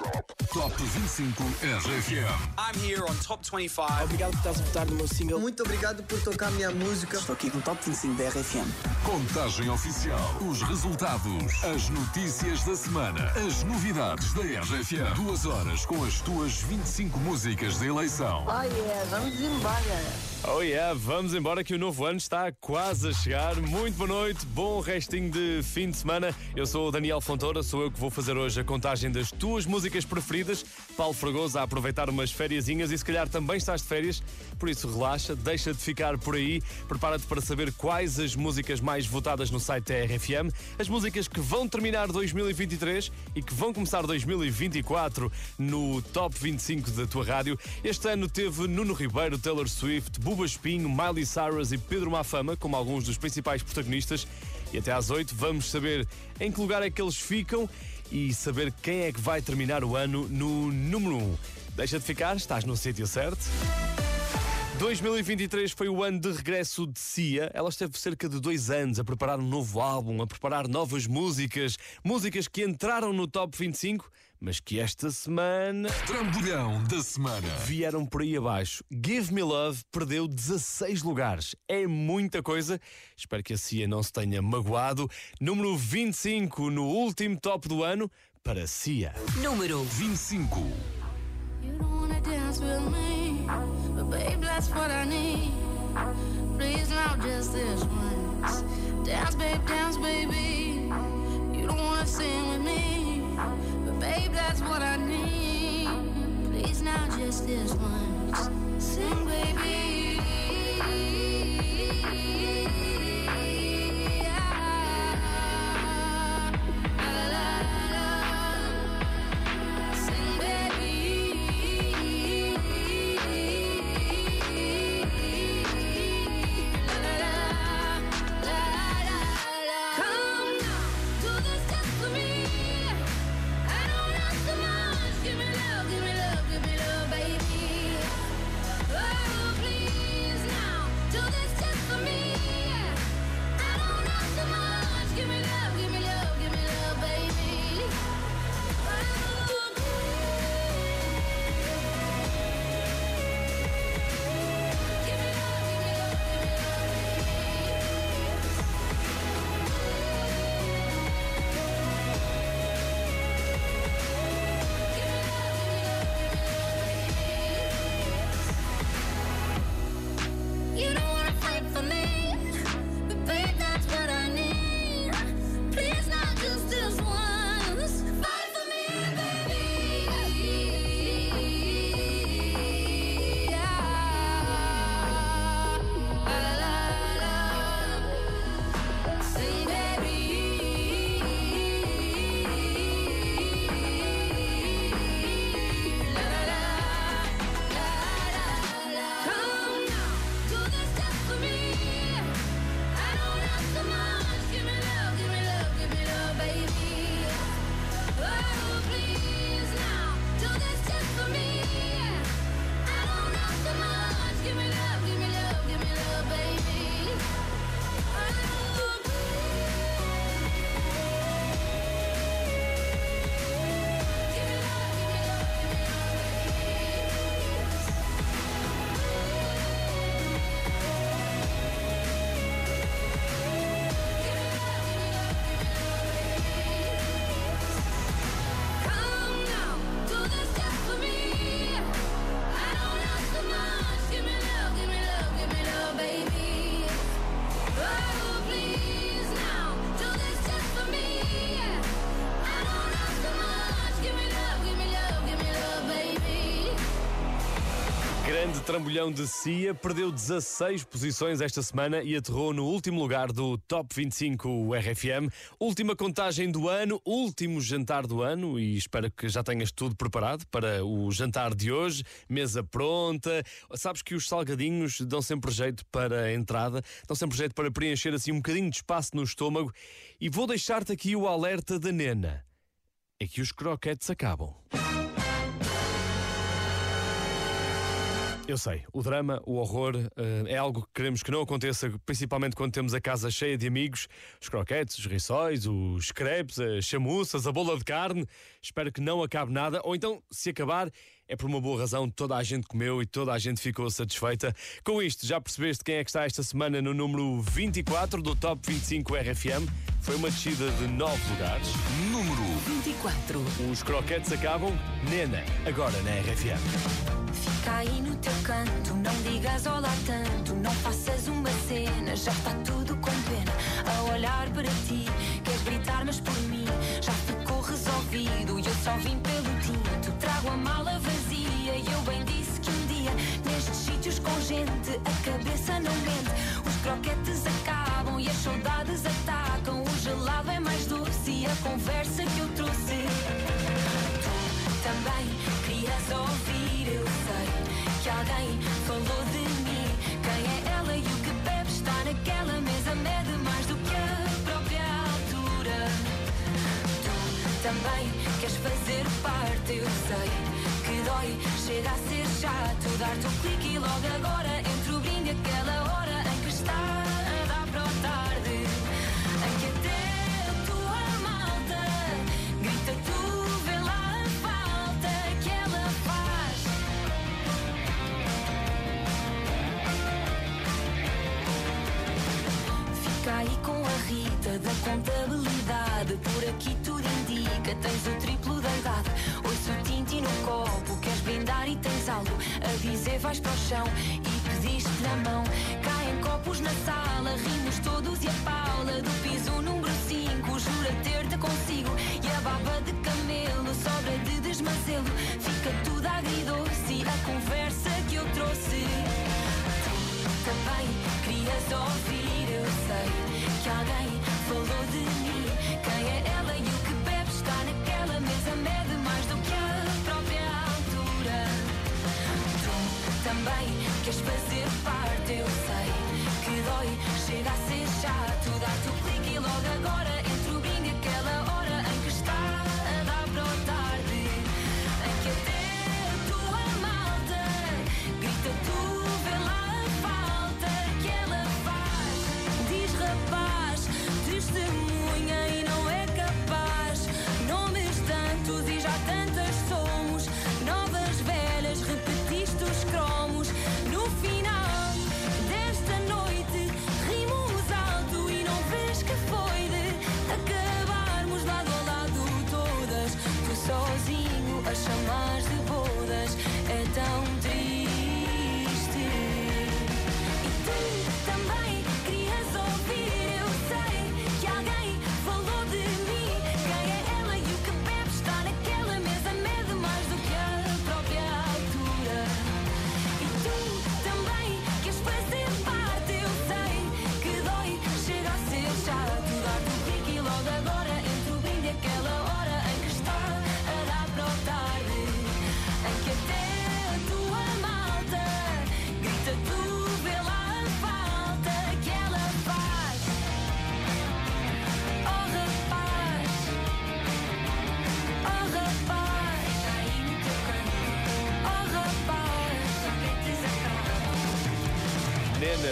25 RFM. I'm here on Top 25. Obrigado por estás a votar no meu single. Muito obrigado por tocar minha música. Estou aqui no Top 25 da RFM. Contagem oficial. Os resultados. As notícias da semana. As novidades da RFM. Duas horas com as tuas 25 músicas de eleição. Oh yeah, vamos embora. Oh yeah, vamos embora que o novo ano está quase a chegar. Muito boa noite, bom restinho de fim de semana. Eu sou o Daniel Fontoura, sou eu que vou fazer hoje a contagem das tuas músicas preferidas. Paulo Fragoso a aproveitar umas fériasinhas e se calhar também estás de férias, por isso relaxa, deixa de ficar por aí. Prepara-te para saber quais as músicas mais votadas no site da RFM, as músicas que vão terminar 2023 e que vão começar 2024 no Top 25 da tua rádio. Este ano teve Nuno Ribeiro, Taylor Swift, Buba Espinho, Miley Cyrus e Pedro Mafama como alguns dos principais protagonistas. E até às 8 vamos saber em que lugar é que eles ficam e saber quem é que vai terminar o ano no número 1. Deixa de ficar, estás no sítio certo. 2023 foi o ano de regresso de Cia. Ela esteve cerca de dois anos a preparar um novo álbum, a preparar novas músicas, músicas que entraram no top 25, mas que esta semana Trambolhão da semana. vieram por aí abaixo. Give Me Love perdeu 16 lugares. É muita coisa. Espero que a Cia não se tenha magoado. Número 25 no último top do ano para Cia. Número 25. You don't wanna dance with me, but babe, that's what I need. Please now, just this once. Dance, babe, dance, baby. You don't wanna sing with me, babe, that's what I need. Please now, just this once. Sing, baby. Trambolhão de Cia perdeu 16 posições esta semana e aterrou no último lugar do Top 25 RFM. Última contagem do ano, último jantar do ano e espero que já tenhas tudo preparado para o jantar de hoje. Mesa pronta. Sabes que os salgadinhos dão sempre jeito para a entrada, dão sempre jeito para preencher assim um bocadinho de espaço no estômago. E vou deixar-te aqui o alerta da Nena. É que os croquetes acabam. Eu sei, o drama, o horror uh, é algo que queremos que não aconteça, principalmente quando temos a casa cheia de amigos. Os croquetes, os rissóis, os crepes, as chamuças, a bola de carne. Espero que não acabe nada, ou então, se acabar, é por uma boa razão, toda a gente comeu e toda a gente ficou satisfeita. Com isto, já percebeste quem é que está esta semana no número 24 do Top 25 RFM? Foi uma descida de 9 lugares. Número 24. Os croquetes acabam, Nena, agora na RFM. Fica aí no teu canto, não digas olá tanto, não faças uma cena, já está tudo com pena. A olhar para ti, queres gritar, mas por mim já ficou resolvido. E eu só vim pelo tinto, trago a mala com gente, a cabeça não mente. Os croquetes acabam e as saudades atacam. O gelado é mais doce e a conversa que eu trouxe. Tu também querias ouvir, eu sei que alguém falou de mim. Quem é ela e o que bebe está naquela mesa, mede mais do que a própria altura. Tu também queres fazer parte, eu sei dói, chega a ser chato. Dar-te um clique e logo agora entre o brinde aquela hora em que está a dar para o tarde. Em que até a tua malta grita tu, vê lá a falta que ela faz. Fica aí com a Rita da contabilidade. Por aqui tudo indica, tens o triplo na sala, rimos todos e a Paula do piso número 5 jura ter-te consigo. E a baba de camelo sobra de desmazelo. Fica tudo agridoce a conversa que eu trouxe. Também querias ouvir, eu sei que alguém falou de mim. Quem é ela e o que bebe está naquela mesa, mede mais do que a própria altura. Tu também queres fazer parte, eu sei que dói, chega a ser chato. Dar-te o clique e logo agora sozinho a chamar de bodas. É tão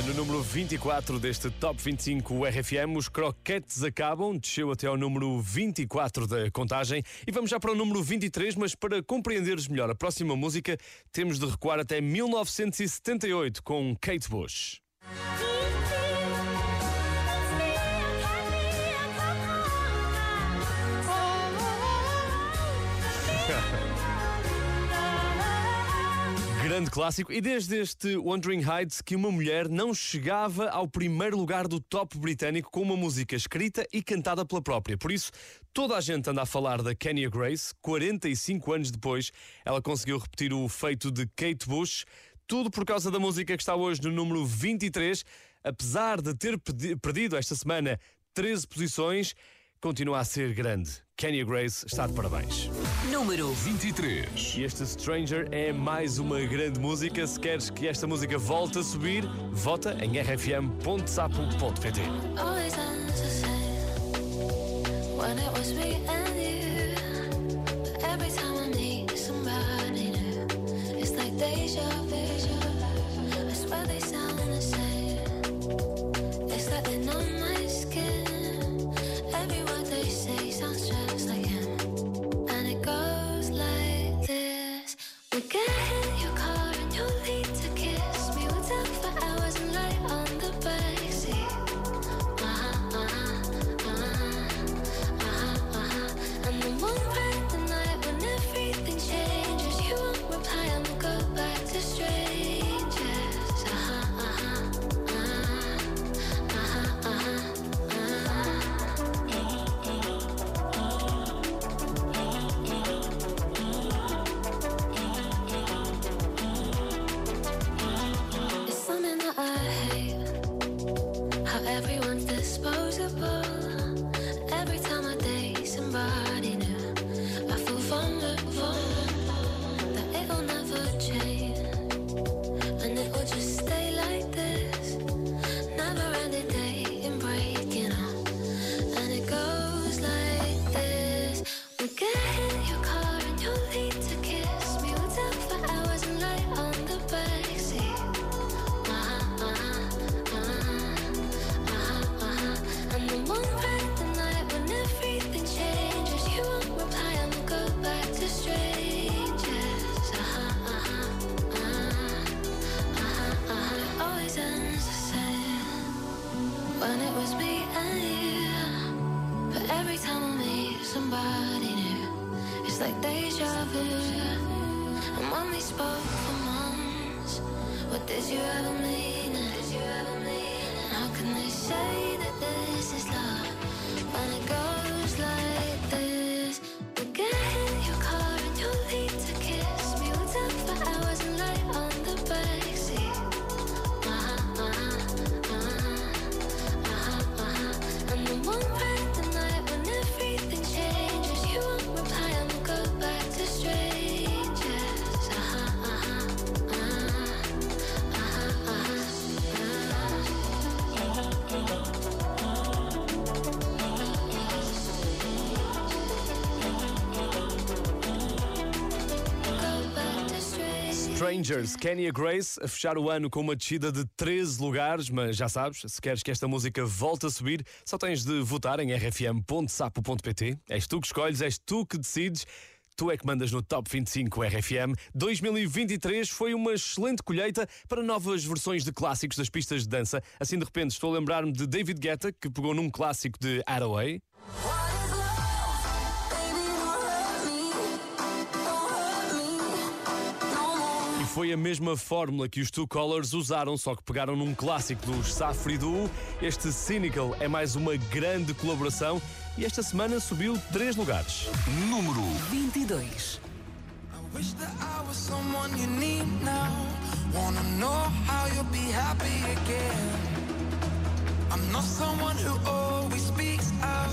No número 24 deste Top 25 RFM, os croquetes acabam, desceu até ao número 24 da contagem. E vamos já para o número 23, mas para compreenderes melhor a próxima música, temos de recuar até 1978 com Kate Bush. Grande clássico, e desde este Wandering Heights que uma mulher não chegava ao primeiro lugar do top britânico com uma música escrita e cantada pela própria. Por isso, toda a gente anda a falar da Kenya Grace. 45 anos depois, ela conseguiu repetir o feito de Kate Bush. tudo por causa da música que está hoje no número 23. Apesar de ter perdido esta semana 13 posições, continua a ser grande. Kenya Grace está de parabéns. Número 23. E este Stranger é mais uma grande música. Se queres que esta música volte a subir, vota em rfm.sapo.pt. Deja strangers. Kenya Grace, a fechar o ano com uma descida de 13 lugares, mas já sabes, se queres que esta música volte a subir, só tens de votar em rfm.sapo.pt. És tu que escolhes, és tu que decides. Tu é que mandas no Top 25 RFM. 2023 foi uma excelente colheita para novas versões de clássicos das pistas de dança. Assim, de repente, estou a lembrar-me de David Guetta, que pegou num clássico de Hathaway. Foi a mesma fórmula que os Two Colors usaram, só que pegaram num clássico dos Safri Duo. Este Cynical é mais uma grande colaboração e esta semana subiu três lugares. Número 22. Wish that I was someone you need now. Wanna know how you'll be happy again. I'm not someone who always speaks out.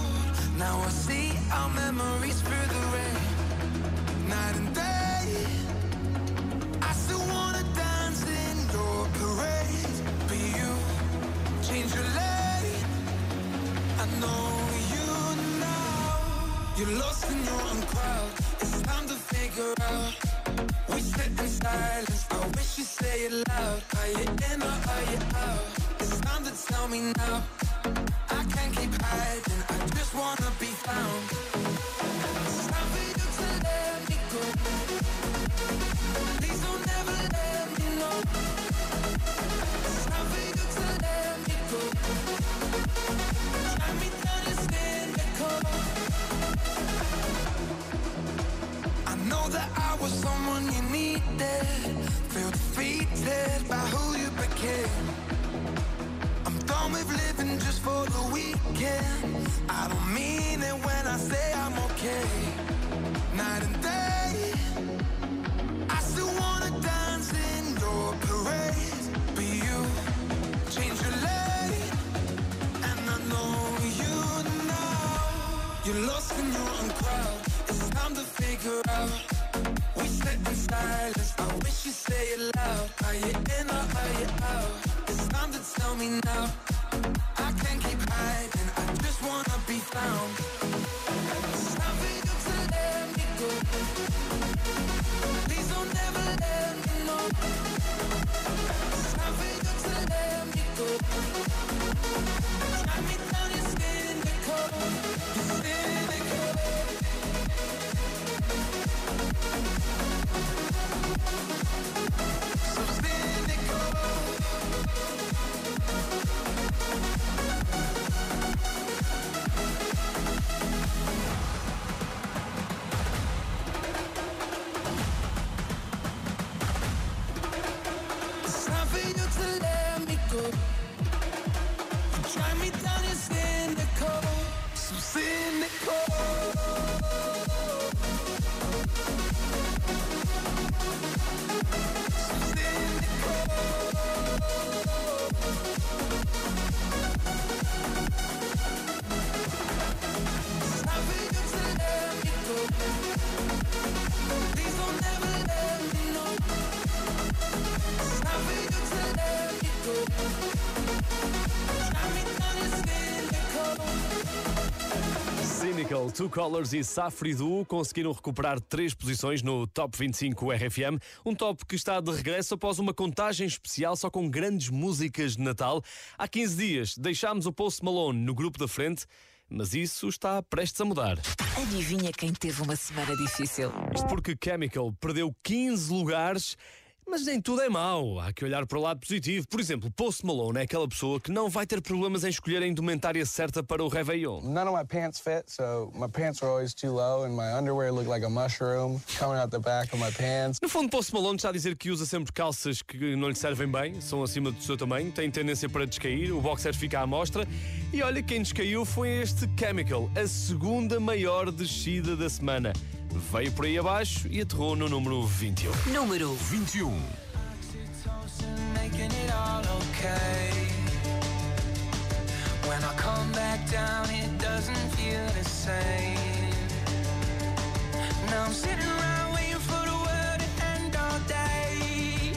Now I see our memories through the rain. Night and You're lost in your own crowd. It's time to figure out. We sit in silence. I wish you'd say it loud. Are you in or are you out? It's time to tell me now. I can't keep hiding. I just wanna be found. It's time for you to let me go. Please don't ever let me know. It's time for you to let me go. Know that I was someone you needed. Feel defeated by who you became. I'm done with living just for the weekend. I don't mean it when I say I'm okay. Night and day, I still wanna dance in your parade. Two Colors e Safri Duo conseguiram recuperar três posições no Top 25 RFM. Um top que está de regresso após uma contagem especial só com grandes músicas de Natal. Há 15 dias deixámos o Post Malone no grupo da frente, mas isso está prestes a mudar. Adivinha quem teve uma semana difícil? Isto porque Chemical perdeu 15 lugares. Mas nem tudo é mau, há que olhar para o lado positivo. Por exemplo, Post Malone é aquela pessoa que não vai ter problemas em escolher a indumentária certa para o Réveillon. None of my pants fit, so my pants were always too low, and my underwear looked like a mushroom coming out the back of my pants. No fundo, Post Malone está a dizer que usa sempre calças que não lhe servem bem, são acima do seu tamanho, tem tendência para descair, o boxer fica à mostra. E olha, quem descaiu foi este Chemical, a segunda maior descida da semana. Veio por aí abaixo e aterrou no número 21. Número 21. oxytocin, making it all okay. When I come back down, it doesn't feel the same. Now I'm sitting around waiting for the world to end all day.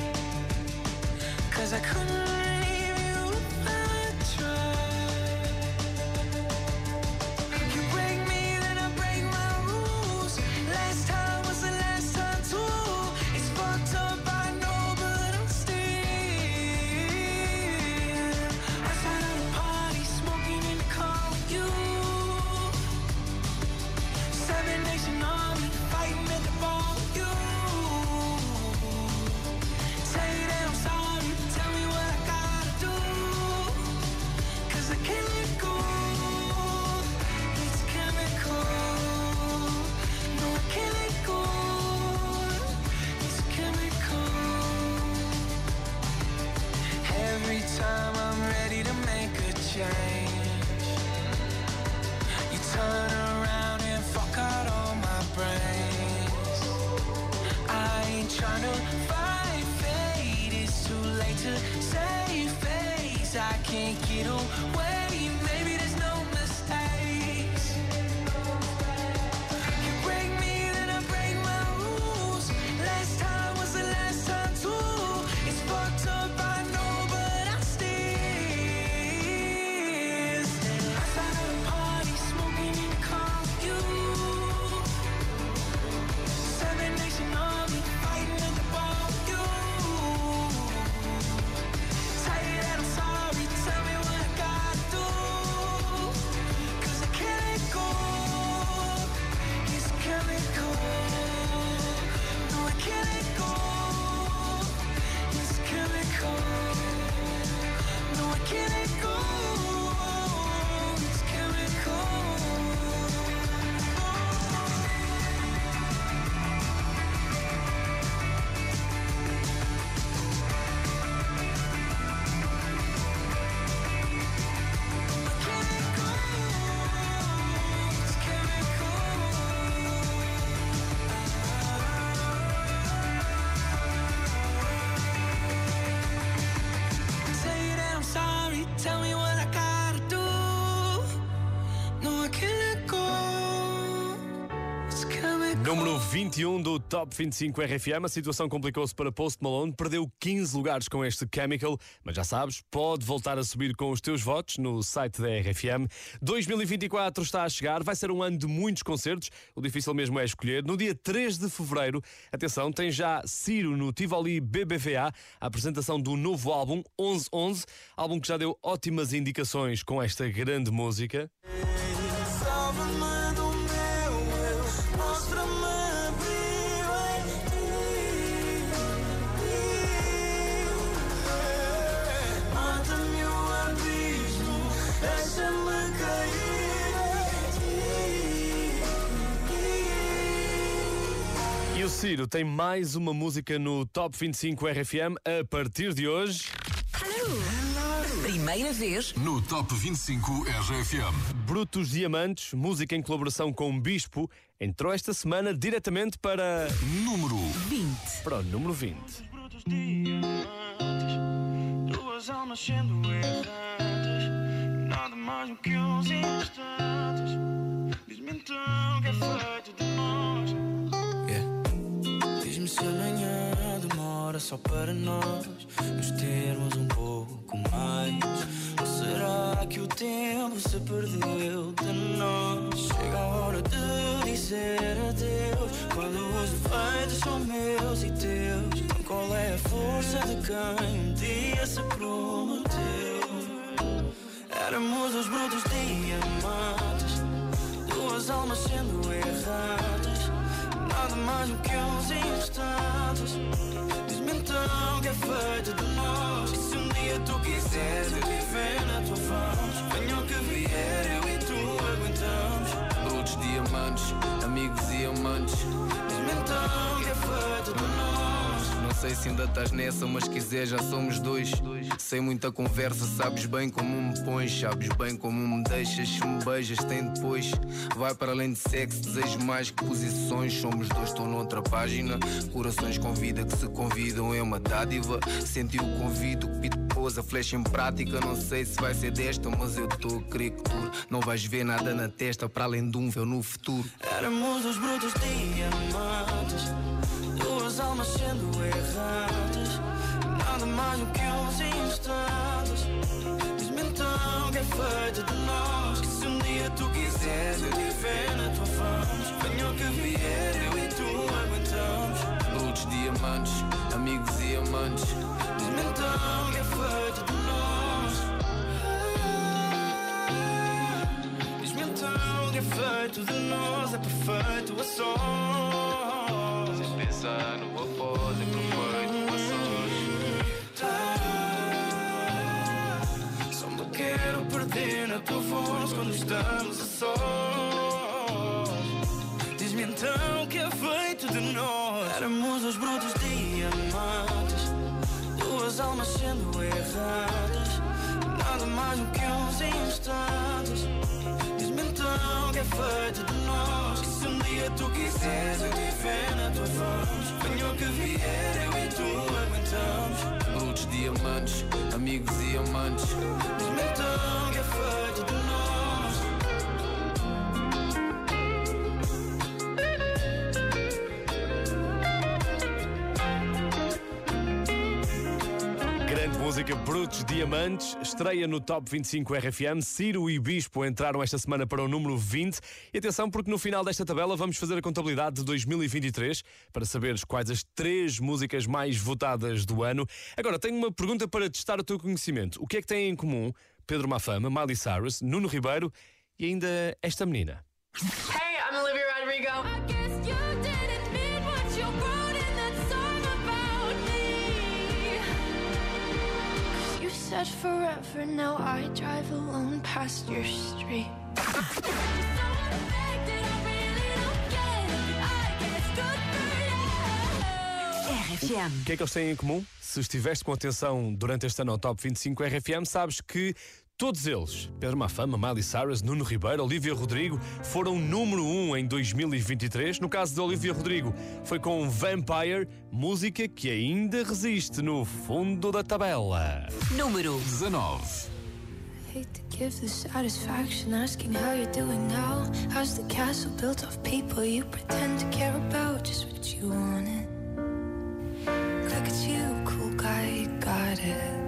Cause I couldn't 21 do Top 25 RFM. A situação complicou-se para Post Malone. Perdeu 15 lugares com este Chemical, mas já sabes, pode voltar a subir com os teus votos no site da RFM. 2024 está a chegar, vai ser um ano de muitos concertos. O difícil mesmo é escolher. No dia 3 de fevereiro, atenção, tem já Ciro no Tivoli BBVA, a apresentação do novo álbum 1111, álbum que já deu ótimas indicações com esta grande música. Ciro tem mais uma música no Top 25 RFM a partir de hoje. Primeira vez No Top 25 RFM. Brutos Diamantes, música em colaboração com o Bispo, entrou esta semana diretamente para. Número 20. Para o número 20. brutos diamantes, duas almas sendo errantes, nada mais do que uns instantes. Diz-me então que é feito de nós. Se amanhã demora só para nós nos termos um pouco mais. Ou será que o tempo se perdeu de nós? Chega a hora de dizer adeus. Quando os defeitos são meus e teus. Então qual é a força de quem um dia se prometeu? Éramos os brutos diamantes, duas almas sendo erradas. Nada mais do que uns instantes. Diz-me então que é feito de nós. E se um dia tu quiseres eu viver na tua voz, venha o que vier, eu e tu aguentamos. Brutos, diamantes, amigos e amantes. Diz-me então que é feito de nós. Sei se ainda estás nessa, mas quiser já somos dois. Sem muita conversa, sabes bem como me pões, sabes bem como me deixas. Se me beijas, tem depois. Vai para além de sexo, desejo mais que posições. Somos dois, estou noutra página. Corações com vida que se convidam é uma dádiva. Senti o convite, o que pôs a flecha em prática. Não sei se vai ser desta, mas eu estou a crer que tu não vais ver nada na testa para além de um véu no futuro. Éramos os brutos diamantes, duas almas sendo erradas. Nada mais do que uns instantes. Diz-me então que é feito de nós. Que se um dia tu quiseres eu ver na tua venha o que vier, eu e tu aguentamos. Brutos, diamantes, amigos e amantes. Diz-me então que é feito de nós. Diz-me então que é feito de nós, é perfeito a sós. Sem pensar quero perder na tua voz quando estamos a sós. Diz-me então que é feito de nós. Éramos os brutos diamantes, duas almas sendo erradas. Nada mais do que uns instantes. Diz-me então que é feito de nós. Que se um dia tu quiseres eu te ver na tua voz, venha que vier, eu e tu aguentamos. Amigos e amantes. Diz-me então que é feito de nós. Música, Brutos Diamantes, estreia no Top 25 RFM. Ciro e Bispo entraram esta semana para o número 20. E atenção, porque no final desta tabela vamos fazer a contabilidade de 2023 para saberes quais as três músicas mais votadas do ano. Agora, tenho uma pergunta para testar o teu conhecimento. O que é que têm em comum Pedro Mafama, Miley Cyrus, Nuno Ribeiro e ainda esta menina? Hey, I'm Olivia Rodrigo. Said forever, now I drive alone past your street. RFM. O que é que eles têm em comum? Se estiveste com atenção durante este ano ao Top 25 RFM, sabes que todos eles, Pedro Mafama, Miley Cyrus, Nuno Ribeiro, Olivia Rodrigo, foram número 1 um em 2023. No caso de Olivia Rodrigo, foi com Vampire, música que ainda resiste no fundo da tabela. Número 19. hate to give the satisfaction asking how you're doing now. How's the castle built of people you pretend to care about? Just what you wanted. Look at you, cool guy, you got it.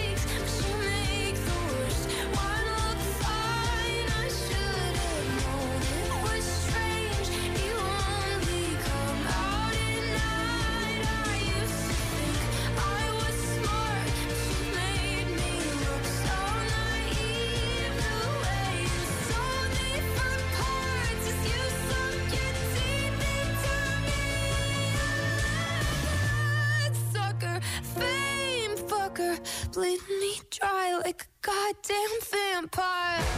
Goddamn vampire.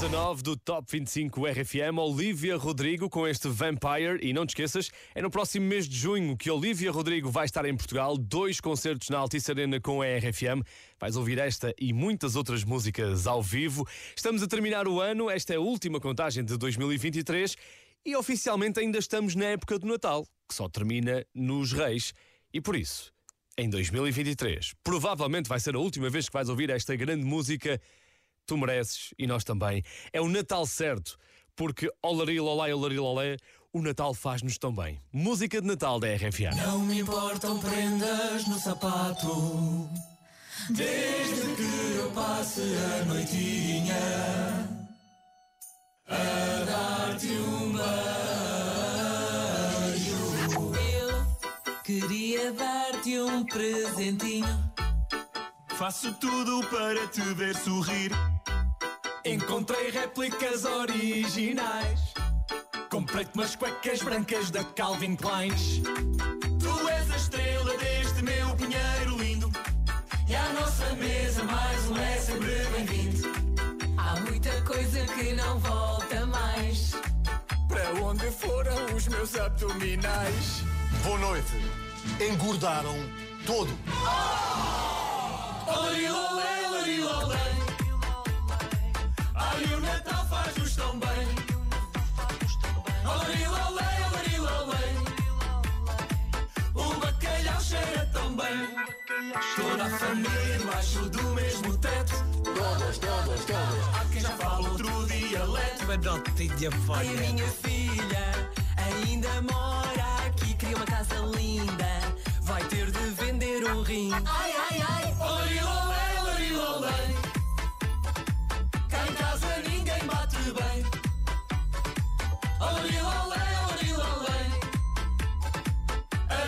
19 do Top 25 RFM, Olivia Rodrigo com este Vampire. E não te esqueças, é no próximo mês de junho que Olivia Rodrigo vai estar em Portugal. Dois concertos na Altice Arena com a RFM. Vais ouvir esta e muitas outras músicas ao vivo. Estamos a terminar o ano, esta é a última contagem de 2023 e oficialmente ainda estamos na época do Natal, que só termina nos Reis. E por isso, em 2023, provavelmente vai ser a última vez que vais ouvir esta grande música. Tu mereces e nós também. É o Natal certo, porque olari lolai olari lolé, o Natal faz-nos tão bem. Música de Natal da RFM. Não me importam prendas no sapato, desde que eu passe a noitinha a dar-te um beijo. Eu queria dar-te um presentinho. Faço tudo para te ver sorrir. Encontrei réplicas originais. Comprei-te umas cuecas brancas da Calvin Klein. Tu és a estrela deste meu pinheiro lindo. E à nossa mesa mais um é sempre bem-vindo. Há muita coisa que não volta mais. Para onde foram os meus abdominais? Boa noite. Engordaram todo. Olarilolé, olarilolé. Ai, o Natal faz-nos tão bem. Olarilolé, olarilolé. O bacalhau família debaixo do mesmo teto. Todas, todas, todas. Há quem já fala outro dialeto. Badotinha Ai, a minha filha ainda mora aqui, cria uma casa linda. Vai ter de vender um rim. Ai, ai, ai. Larilolé. Cá em casa ninguém bate bem. Larilolé, larilolé.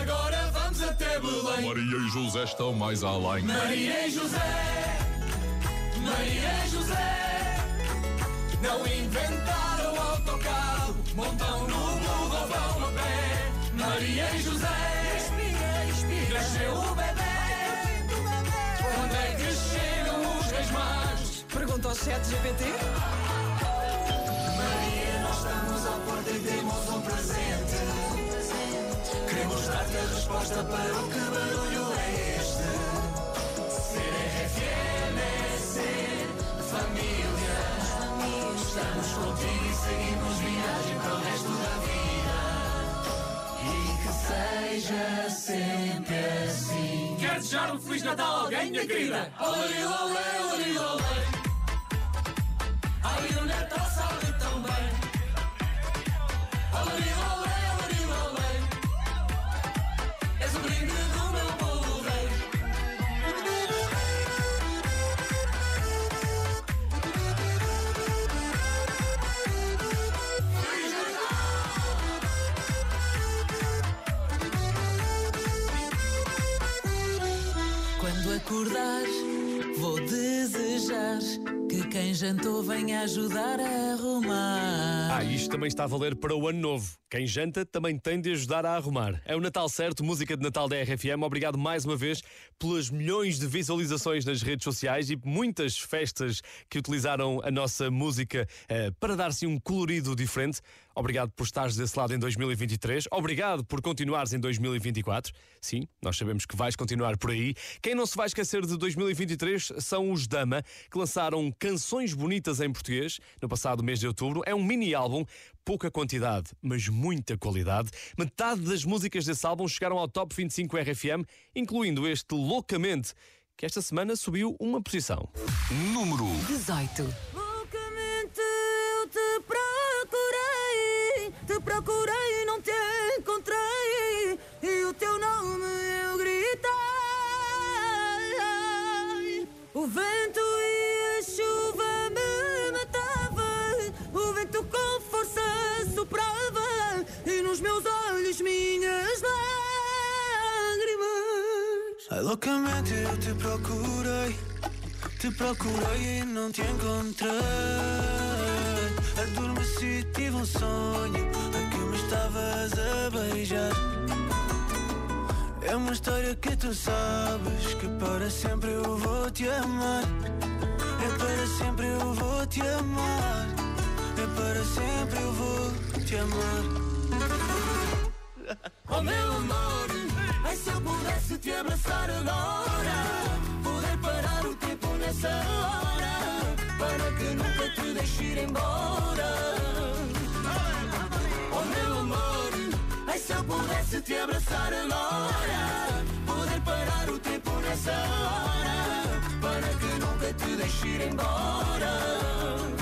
Agora vamos até Belém. Maria e José estão mais além. Maria e José, Maria e José, não inventaram autocarro, montam no mundo ou vão a pé. Maria e José, Espira, espira. nasceu o bebê. Ao chat GPT. Maria, nós estamos à porta e temos um presente. Queremos dar-te a resposta para o que barulho é este. Ser RFM é ser família. Estamos contigo e seguimos viagem para o resto da vida. E que seja sempre assim. Quer desejar um Feliz Natal a alguém, minha querida? Olê, olê, olê, olê. Ai, o Natal sabe tão bem. Olê, olê, olê, olê. És o brinde do meu povo rei. Quando acordar, vou desejar quem jantou venha ajudar a arrumar. Ah, isto também está a valer para o ano novo. Quem janta também tem de ajudar a arrumar. É o Natal certo, música de Natal da RFM. Obrigado mais uma vez pelas milhões de visualizações nas redes sociais e muitas festas que utilizaram a nossa música eh, para dar-se um colorido diferente. Obrigado por estares desse lado em 2023. Obrigado por continuares em 2024. Sim, nós sabemos que vais continuar por aí. Quem não se vai esquecer de 2023 são os Dama, que lançaram Canções Bonitas em Português no passado mês de outubro. É um mini álbum, pouca quantidade, mas muita qualidade. Metade das músicas desse álbum chegaram ao Top 25 RFM, incluindo este Loucamente, que esta semana subiu uma posição. Número 18. Loucamente eu te procurei, te procurei e não te encontrei. E o teu nome eu gritei. O vento soprava. E nos meus olhos minhas lágrimas. Ai, loucamente eu te procurei, te procurei e não te encontrei. Adormeci, tive um sonho a que me estavas a beijar. É uma história que tu sabes que para sempre eu vou te amar. É para sempre eu vou te amar. É para sempre eu vou te amar. Oh meu amor, ai se eu pudesse te abraçar agora, poder parar o tempo nessa hora, para que nunca te deixe ir embora. Oh meu amor, ai se eu pudesse te abraçar agora, poder parar o tempo nessa hora, para que nunca te deixe ir embora.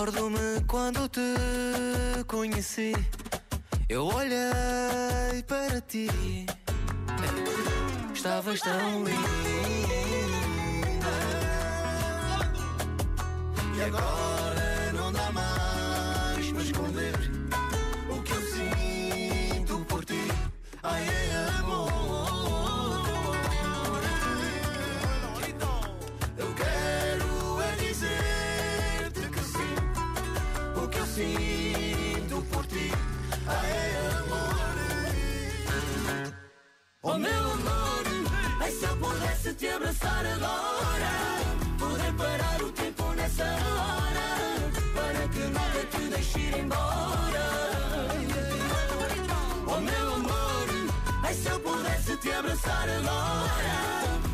Recordo-me quando te conheci. Eu olhei para ti. Estavas tão linda. E agora sinto por ti. Ai, amor. Oh, meu amor, ai, se eu pudesse te abraçar agora, poder parar o tempo nessa hora, para que nunca te deixe ir embora. Oh, meu amor, ai, se eu pudesse te abraçar agora,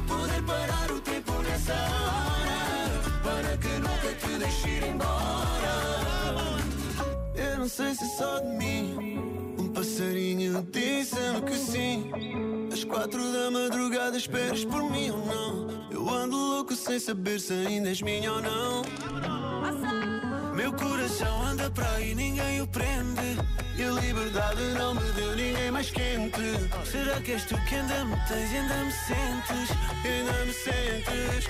poder parar o tempo nessa hora, para que nunca te deixe ir embora só de mim. Um passarinho disse-me que sim. Às quatro da madrugada esperas por mim ou não? Eu ando louco sem saber se ainda és minha ou não. Meu coração anda para aí, ninguém o prende. E a liberdade não me deu ninguém mais quente. Será que és tu que ainda me tens ainda me sentes? Ainda me sentes?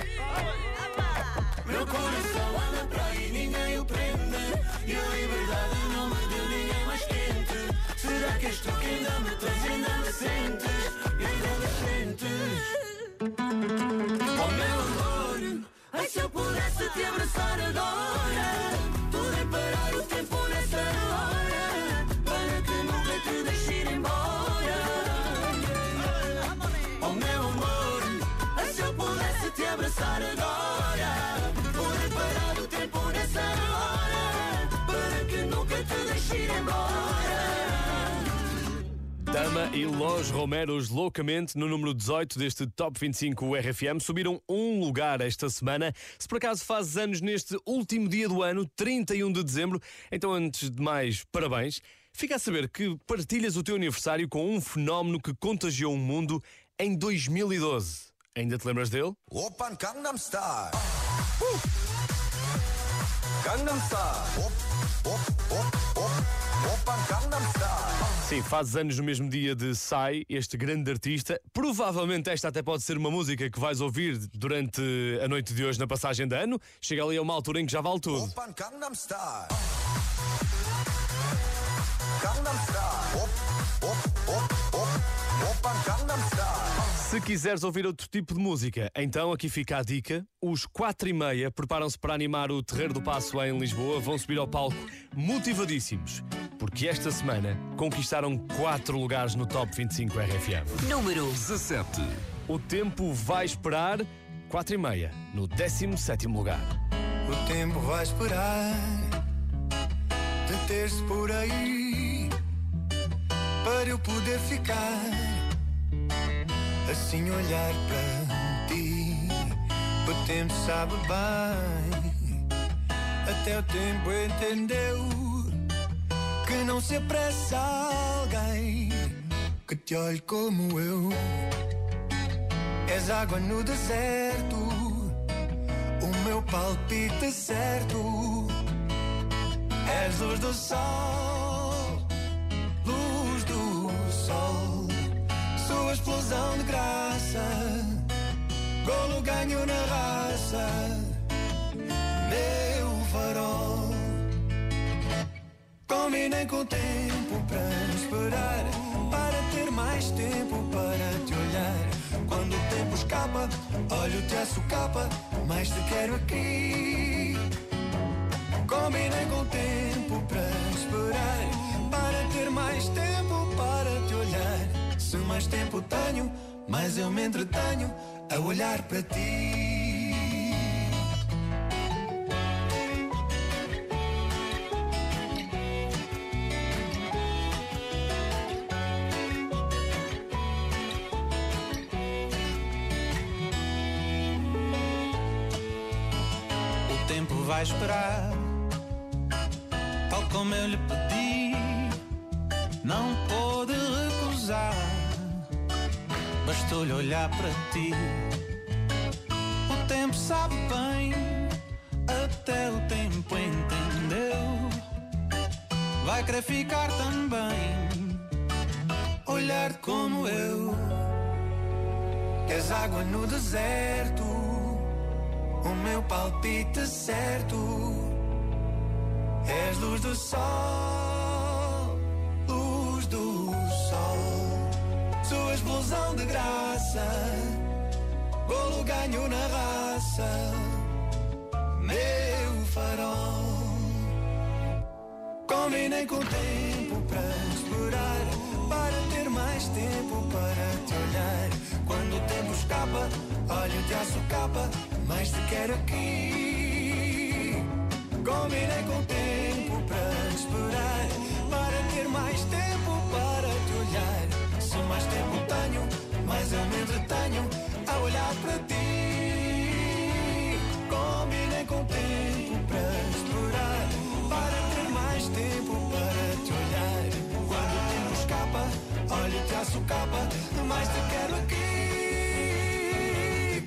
Meu coração anda para aí, ninguém o prende. E a liberdade que ainda me tens e ainda me sentes? Ainda me sentes? Oh meu amor, ai se eu pudesse te abraçar agora, E Los Romeros loucamente no número 18 deste Top 25 RFM subiram um lugar esta semana. Se por acaso fazes anos neste último dia do ano, 31 de dezembro, então antes de mais, parabéns. Fica a saber que partilhas o teu aniversário com um fenómeno que contagiou o mundo em 2012. Ainda te lembras dele? Open Gangnam Style. Uh. Gangnam Style. Op, op, op, op. Open Gangnam Style. Sim, fazes anos no mesmo dia de Sai, este grande artista. Provavelmente esta até pode ser uma música que vais ouvir durante a noite de hoje na passagem de ano. Chega ali a uma altura em que já vale tudo. Open Gangnam Style. Gangnam Style. Op, op, op, op. Open Gangnam Style. Se quiseres ouvir outro tipo de música, então aqui fica a dica. Os quatro e meia preparam-se para animar o Terreiro do Passo em Lisboa. Vão subir ao palco motivadíssimos, porque esta semana conquistaram quatro lugares no Top 25 RFM. Número 17. O tempo vai esperar quatro e meia, no 17º lugar. O tempo vai esperar deter-se por aí para eu poder ficar assim olhar para ti. O tempo sabe bem, até o tempo entendeu que não se apressa alguém que te olhe como eu. És água no deserto, o meu palpite certo. És luz do sol, explosão de graça, golo ganho na raça, meu farol. Combinei com o tempo para esperar, para ter mais tempo para te olhar. Quando o tempo escapa, olho-te a socapa, mas te quero aqui. Combinei com o tempo para esperar, para ter mais tempo mais tempo tenho, mais eu me entretenho a olhar para ti. Para ti. O tempo sabe bem, até o tempo entendeu. Vai querer ficar também, olhar como eu. És água no deserto, o meu palpite certo. És luz do sol, explosão de graça, golo ganho na raça, meu farol. Combinei com o tempo para esperar, para ter mais tempo para te olhar. Quando o tempo escapa, olho-te a socapa, mas te quero aqui. Combinei com o tempo para esperar, para ter mais tempo para te olhar. Se mais tempo a olhar para ti. Combinei com o tempo para explorar, para ter mais tempo para te olhar. Quando o tempo escapa, olho te à capa, mas te quero aqui.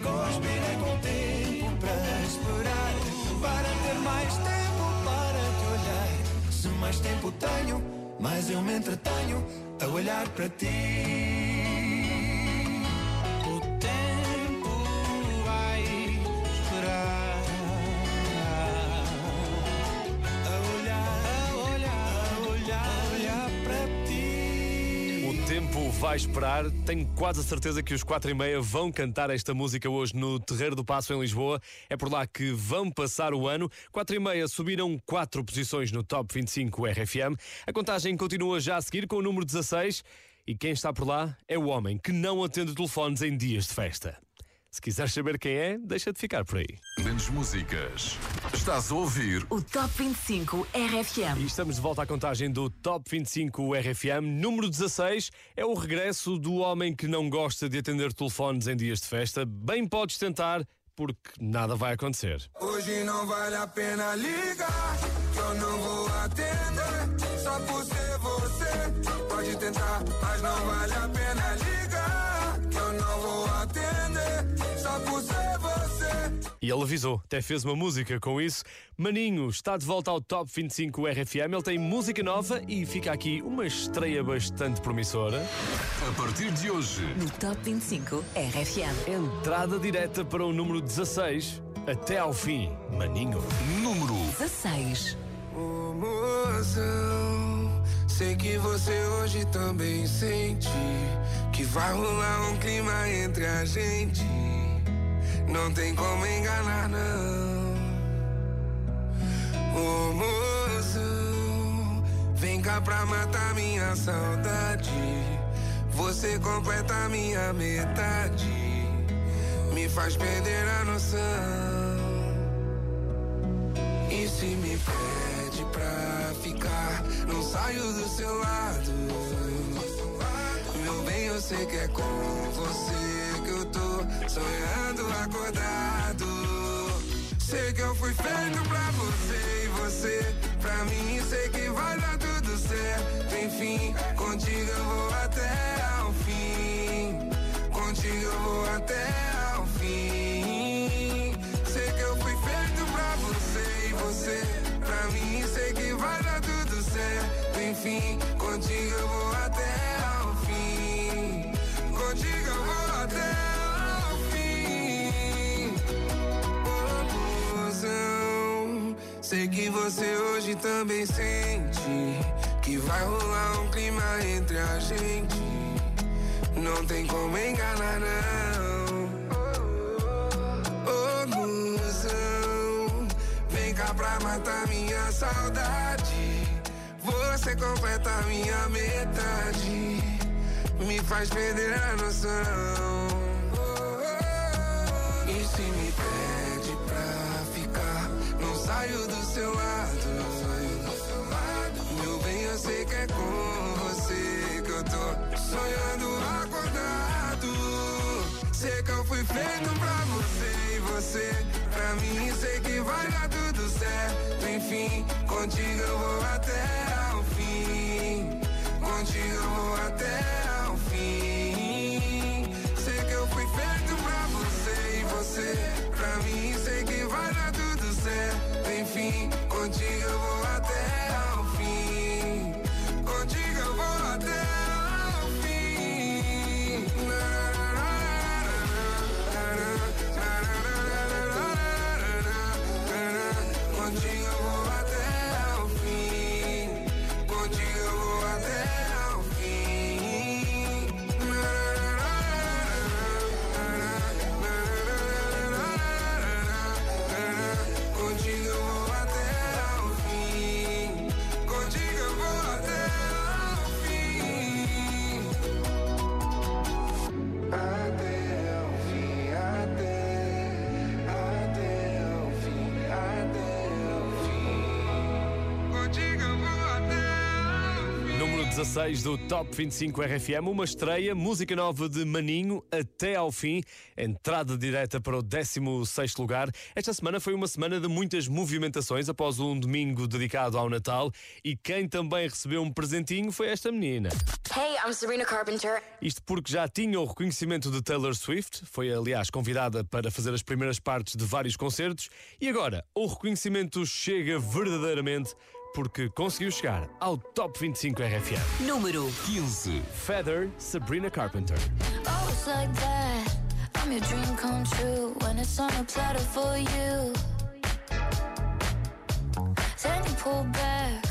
Combinei com o tempo para explorar, para ter mais tempo para te olhar. Se mais tempo tenho, mais eu me entretenho a olhar para ti. Vai esperar. Tenho quase a certeza que os 4 e meia vão cantar esta música hoje no Terreiro do Passo em Lisboa. É por lá que vão passar o ano. 4 e meia subiram 4 posições no Top 25 RFM. A contagem continua já a seguir com o número 16. E quem está por lá é o homem que não atende telefones em dias de festa. Se quiseres saber quem é, deixa de ficar por aí. Menos músicas. Estás a ouvir O Top 25 RFM. E estamos de volta à contagem do Top 25 RFM. Número 16 é o regresso do homem que não gosta de atender telefones em dias de festa. Bem podes tentar, porque nada vai acontecer. Hoje não vale a pena ligar, que eu não vou atender. Só por ser você, pode tentar, mas não vale a pena ligar, que eu não vou atender. E ele avisou, até fez uma música com isso. Maninho está de volta ao Top 25 RFM. Ele tem música nova e fica aqui uma estreia bastante promissora. A partir de hoje, No Top 25 RFM. Entrada direta para o número 16, até ao fim. Maninho. número 16. Ô mozão, sei que você hoje também sente que vai rolar um clima entre a gente. Não tem como enganar, não. Ô mozão, vem cá pra matar minha saudade. Você completa minha metade, me faz perder a noção. E se me pede pra ficar, não saio do seu lado. Meu bem, eu sei que é com você tô sonhando acordado. Sei que eu fui feito pra você e você pra mim. Sei que vai dar tudo certo. Enfim, contigo eu vou até Sei que você hoje também sente que vai rolar um clima entre a gente. Não tem como enganar, não. Ô, mozão, vem cá pra matar minha saudade. Você completa minha metade, me faz perder a noção. Seu lado. Meu bem, eu sei que é com você que eu tô sonhando acordado. Sei que eu fui feito pra você e você pra mim. Sei que vai dar tudo certo. Enfim, contigo eu vou até ao fim. Contigo eu vou até ao fim. Sei que eu fui feito pra você e você pra mim. Sei que certo. Enfim, contigo eu vou até ao 16 do Top 25 RFM, uma estreia, música nova de Maninho até ao fim, entrada direta para o 16 lugar. Esta semana foi uma semana de muitas movimentações após um domingo dedicado ao Natal e quem também recebeu um presentinho foi esta menina. Hey, I'm Sabrina Carpenter. Isto porque já tinha o reconhecimento de Taylor Swift, foi aliás convidada para fazer as primeiras partes de vários concertos, e agora o reconhecimento chega verdadeiramente porque conseguiu chegar ao Top 25 RFM. Número 15. Feather, Sabrina Carpenter. It's like that. I'm your dream come true when it's on a platter for you. Then you pull back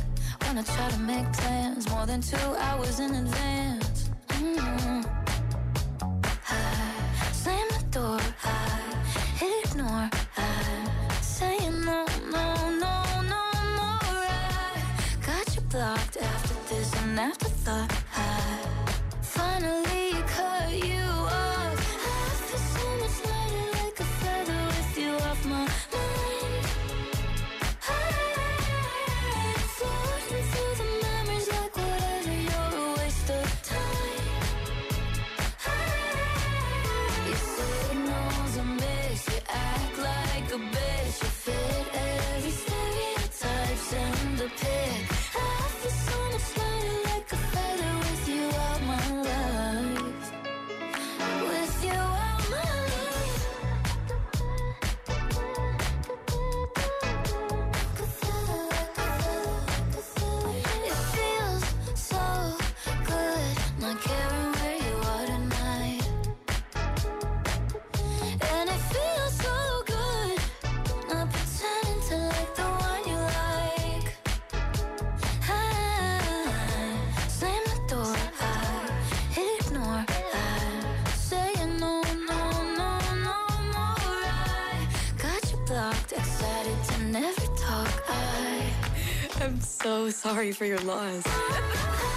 when I try to make plans more than two hours in advance. Mm. I slam the door, I ignore, blocked after this and afterthought. I finally I'm so sorry for your loss.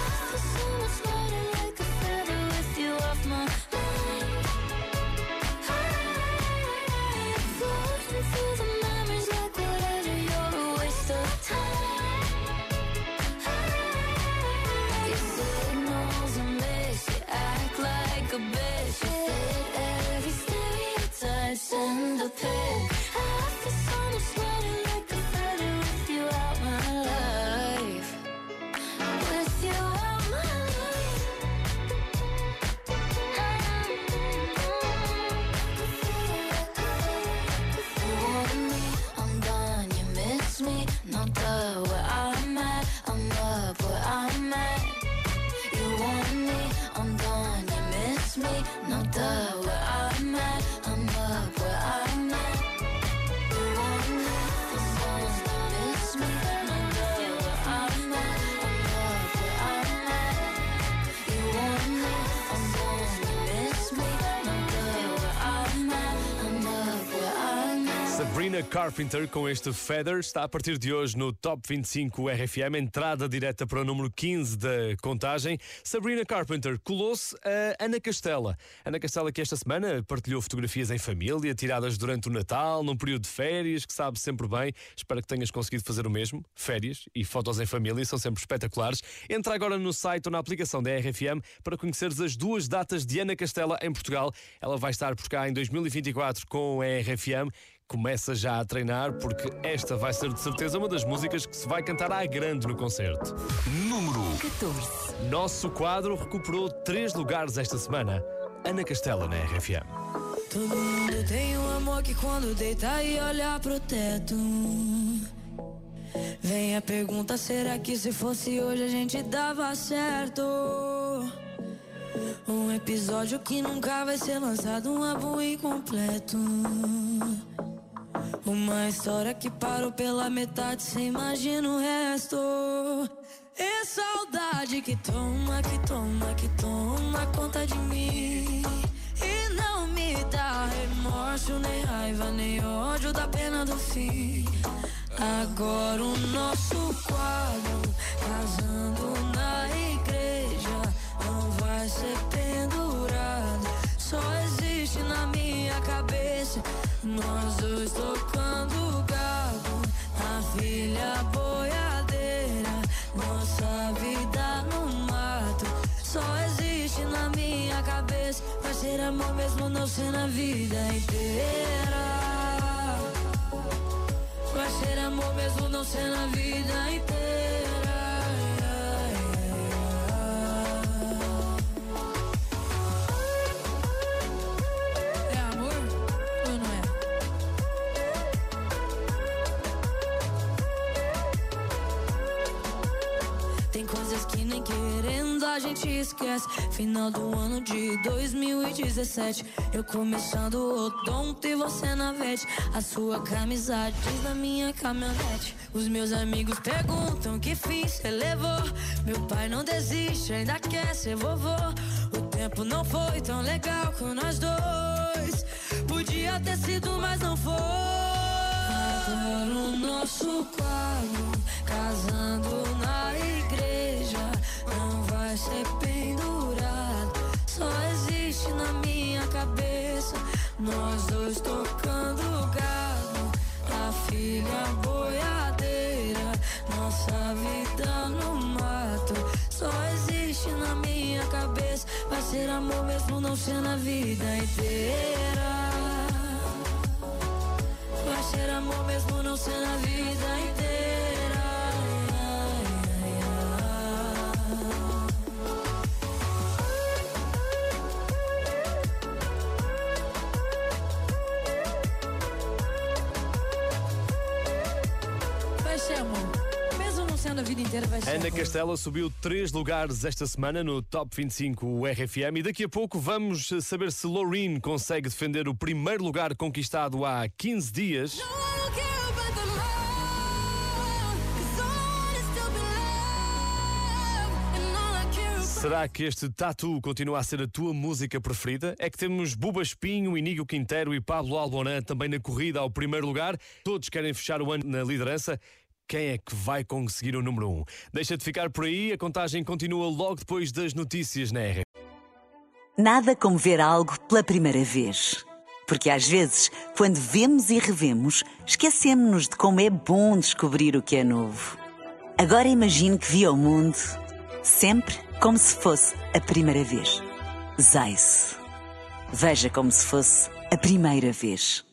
Sabrina Carpenter com este Feather está a partir de hoje no Top 25 RFM, entrada direta para o número 15 da contagem. Sabrina Carpenter colou-se a Ana Castela. Ana Castela que esta semana partilhou fotografias em família, tiradas durante o Natal, num período de férias, que sabe sempre bem. Espero que tenhas conseguido fazer o mesmo. Férias e fotos em família são sempre espetaculares. Entra agora no site ou na aplicação da RFM para conheceres as duas datas de Ana Castela em Portugal. Ela vai estar por cá em 2024 com a RFM começa já a treinar porque esta vai ser de certeza uma das músicas que se vai cantar à grande no concerto. Número 14. Nosso quadro recuperou três lugares esta semana. Ana Castela na RFM. Todo mundo tem um amor que quando deita e olha pro teto. Vem a pergunta: será que se fosse hoje a gente dava certo? Um episódio que nunca vai ser lançado, um álbum incompleto. Uma história que parou pela metade, cê imagina o resto. É saudade que toma, que toma, que toma conta de mim. E não me dá remorso, nem raiva, nem ódio da pena do fim. Agora o nosso quadro, casando na igreja, não vai ser pendurado. Só existe na minha cabeça, nós dois tocando gado, a filha boiadeira, nossa vida no mato. Só existe na minha cabeça, vai ser amor mesmo não sendo a vida inteira. Vai ser amor mesmo não sendo a vida inteira. A gente esquece. Final do ano de 2017. Eu começando o odonto e você na vete. A sua camisa diz na minha caminhonete. Os meus amigos perguntam que fim cê levou. Meu pai não desiste, ainda quer ser vovô. O tempo não foi tão legal com nós dois. Podia ter sido, mas não foi. Agora o nosso quadro, casando na igreja, vai ser pendurado. Só existe na minha cabeça, nós dois tocando gado, a filha boiadeira, nossa vida no mato. Só existe na minha cabeça, vai ser amor mesmo não sendo a vida inteira. Vai ser amor mesmo não sendo a vida inteira. Castela subiu três lugares esta semana no Top 25 RFM e daqui a pouco vamos saber se Loreen consegue defender o primeiro lugar conquistado há 15 dias. Será que este Tatu continua a ser a tua música preferida? É que temos Buba Espinho, Inigo Quintero e Pablo Albonan também na corrida ao primeiro lugar. Todos querem fechar o ano na liderança. Quem é que vai conseguir o número 1? Um? Deixa de ficar por aí, a contagem continua logo depois das notícias na R. Nada como ver algo pela primeira vez. Porque às vezes, quando vemos e revemos, esquecemos-nos de como é bom descobrir o que é novo. Agora imagine que viu o mundo sempre como se fosse a primeira vez. Zais. Veja como se fosse a primeira vez.